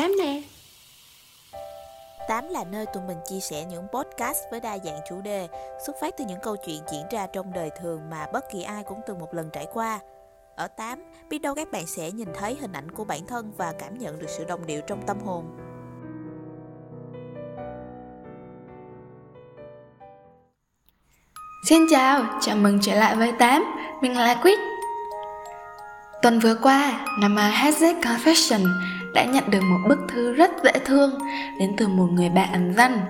Tám nè Tám là nơi tụi mình chia sẻ những podcast với đa dạng chủ đề, xuất phát từ những câu chuyện diễn ra trong đời thường mà bất kỳ ai cũng từng một lần trải qua. Ở Tám, biết đâu các bạn sẽ nhìn thấy hình ảnh của bản thân và cảm nhận được sự đồng điệu trong tâm hồn. Xin chào, chào mừng trở lại với Tám, mình là Quýt. Tuần vừa qua, Nama Hazard Confession đã nhận được một bức thư rất dễ thương đến từ một người bạn ẩn danh.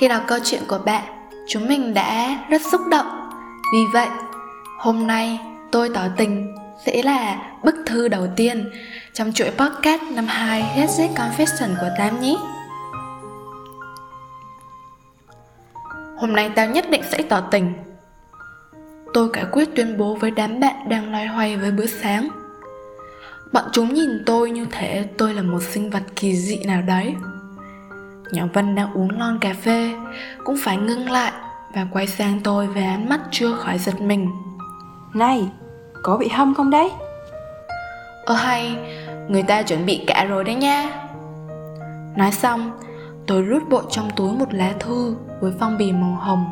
Khi đọc câu chuyện của bạn, chúng mình đã rất xúc động. Vì vậy, hôm nay tôi tỏ tình sẽ là bức thư đầu tiên trong chuỗi podcast năm 2 Hazard Confession của Tám nhé. Hôm nay tao nhất định sẽ tỏ tình Tôi cả quyết tuyên bố với đám bạn đang loay hoay với bữa sáng Bọn chúng nhìn tôi như thể tôi là một sinh vật kỳ dị nào đấy. Nhỏ Vân đang uống lon cà phê Cũng phải ngưng lại Và quay sang tôi với ánh mắt chưa khỏi giật mình. Này, có bị hâm không đấy? Ơ hay, người ta chuẩn bị cả rồi đấy nha. Nói xong, tôi rút bộ trong túi một lá thư với phong bì màu hồng.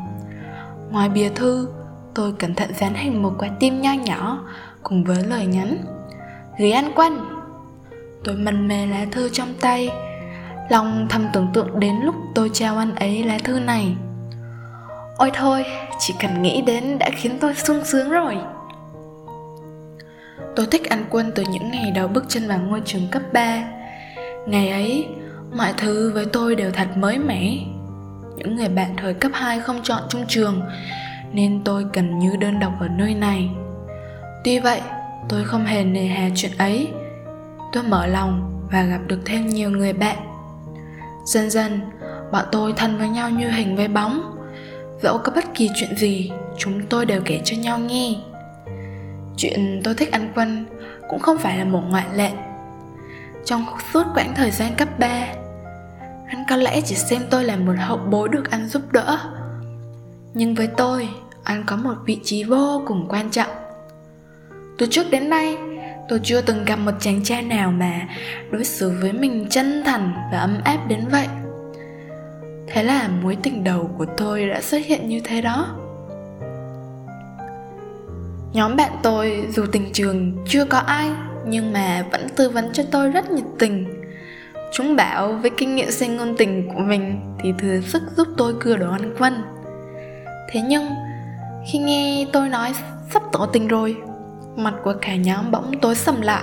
Ngoài bìa thư, tôi cẩn thận dán hình một quả tim nho nhỏ cùng với lời nhắn Gửi ăn quân Tôi mân mê lá thư trong tay. Lòng thầm tưởng tượng đến lúc tôi trao anh ấy lá thư này. Ôi thôi, chỉ cần nghĩ đến đã khiến tôi sung sướng rồi. Tôi thích ăn quân từ những ngày đầu bước chân vào ngôi trường cấp 3 Ngày ấy, mọi thứ với tôi đều thật mới mẻ. Những người bạn thời cấp 2 không chọn chung trường Nên tôi gần như đơn độc ở nơi này. Tuy vậy, tôi không hề nề hà chuyện ấy. Tôi mở lòng và gặp được thêm nhiều người bạn. Dần dần, bọn tôi thân với nhau như hình với bóng. Dẫu có bất kỳ chuyện gì, chúng tôi đều kể cho nhau nghe. Chuyện tôi thích ăn quân cũng không phải là một ngoại lệ. Trong suốt quãng thời gian cấp 3 anh có lẽ chỉ xem tôi là một hậu bối được ăn giúp đỡ. Nhưng với tôi, anh có một vị trí vô cùng quan trọng từ trước đến nay, tôi chưa từng gặp một chàng trai nào mà đối xử với mình chân thành và ấm áp đến vậy. Thế là mối tình đầu của tôi đã xuất hiện như thế đó. Nhóm bạn tôi dù tình trường chưa có ai, nhưng mà vẫn tư vấn cho tôi rất nhiệt tình. Chúng bảo với kinh nghiệm sinh ngôn tình của mình thì thừa sức giúp tôi cưa đồ ăn quân. Thế nhưng, khi nghe tôi nói sắp tỏ tình rồi Mặt của cả nhóm bỗng tối sầm lại.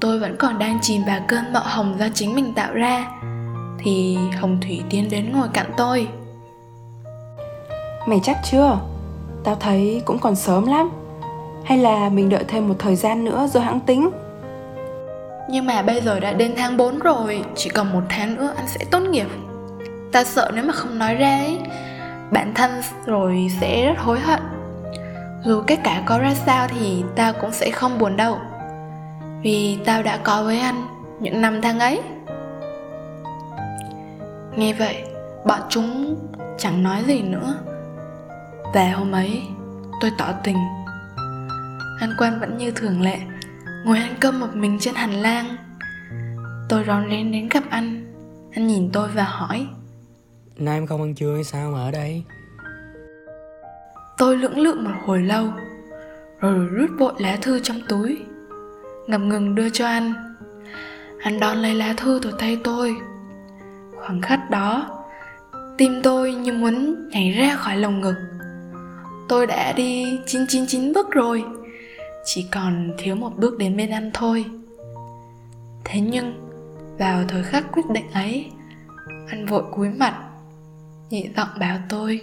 Tôi vẫn còn đang chìm vào cơn mộng hồng do chính mình tạo ra Thì Hồng Thủy tiến đến ngồi cạnh tôi. Mày chắc chưa? Tao thấy cũng còn sớm lắm. Hay là mình đợi thêm một thời gian nữa rồi hãng tính? Nhưng mà bây giờ đã đến tháng 4 rồi Chỉ còn một tháng nữa anh sẽ tốt nghiệp. Ta sợ nếu mà không nói ra ấy Bản thân rồi sẽ rất hối hận dù kết quả có ra sao thì tao cũng sẽ không buồn đâu. Vì tao đã có với anh những năm tháng ấy. Nghe vậy, bọn chúng chẳng nói gì nữa. Và hôm ấy, tôi tỏ tình. Anh quan vẫn như thường lệ, ngồi ăn cơm một mình trên hành lang. Tôi rón rén đến gặp anh. Anh nhìn tôi và hỏi. Nay em không ăn trưa hay sao mà ở đây? Tôi lưỡng lự một hồi lâu, Rồi rút vội lá thư trong túi, Ngập ngừng đưa cho anh. Anh đón lấy lá thư từ tay tôi. Khoảng khắc đó, Tim tôi như muốn nhảy ra khỏi lồng ngực. Tôi đã đi 999 bước rồi, Chỉ còn thiếu một bước đến bên anh thôi. Thế nhưng, Vào thời khắc quyết định ấy, Anh vội cúi mặt, Nhị giọng bảo tôi,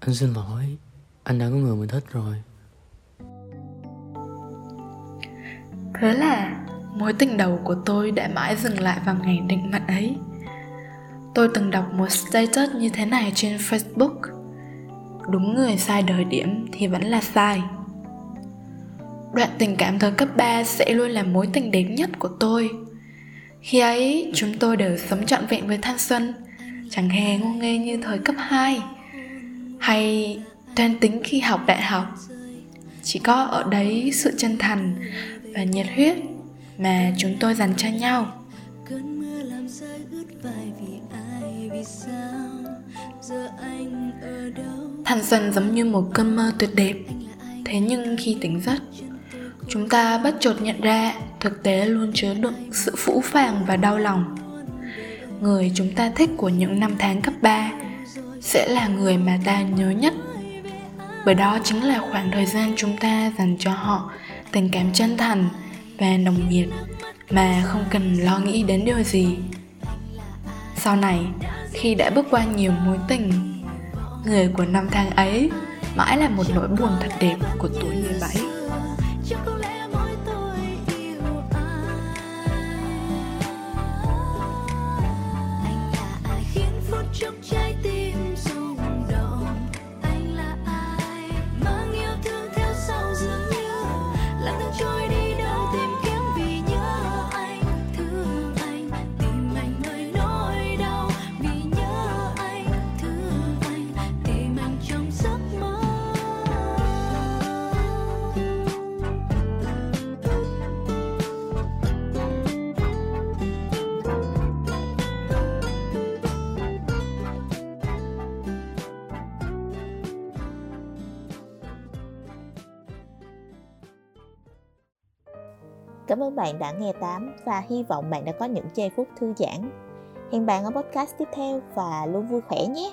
Anh xin lỗi anh đã có người mình thích rồi. Thế là mối tình đầu của tôi đã mãi dừng lại vào ngày định mệnh ấy. Tôi từng đọc một status như thế này trên facebook. Đúng người sai thời điểm thì vẫn là sai. Đoạn tình cảm thời cấp 3 sẽ luôn là mối tình đẹp nhất của tôi. Khi ấy, chúng tôi đều sống trọn vẹn với thanh xuân, chẳng hề ngu nghê như thời cấp 2 hay toan tính khi học đại học. Chỉ có ở đấy sự chân thành và nhiệt huyết mà chúng tôi dành cho nhau. Thanh xuân giống như một cơn mơ tuyệt đẹp. Thế nhưng khi tỉnh giấc chúng ta bất chợt nhận ra thực tế luôn chứa đựng sự phũ phàng và đau lòng. Người chúng ta thích của những năm tháng cấp 3 sẽ là người mà ta nhớ nhất bởi đó chính là khoảng thời gian chúng ta dành cho họ tình cảm chân thành và nồng nhiệt mà không cần lo nghĩ đến điều gì. Sau này, khi đã bước qua nhiều mối tình, người của năm tháng ấy mãi là một nỗi buồn thật đẹp của tuổi 17 Cảm ơn bạn đã nghe tám và hy vọng bạn đã có những giây phút thư giãn. Hẹn bạn ở podcast tiếp theo và luôn vui khỏe nhé.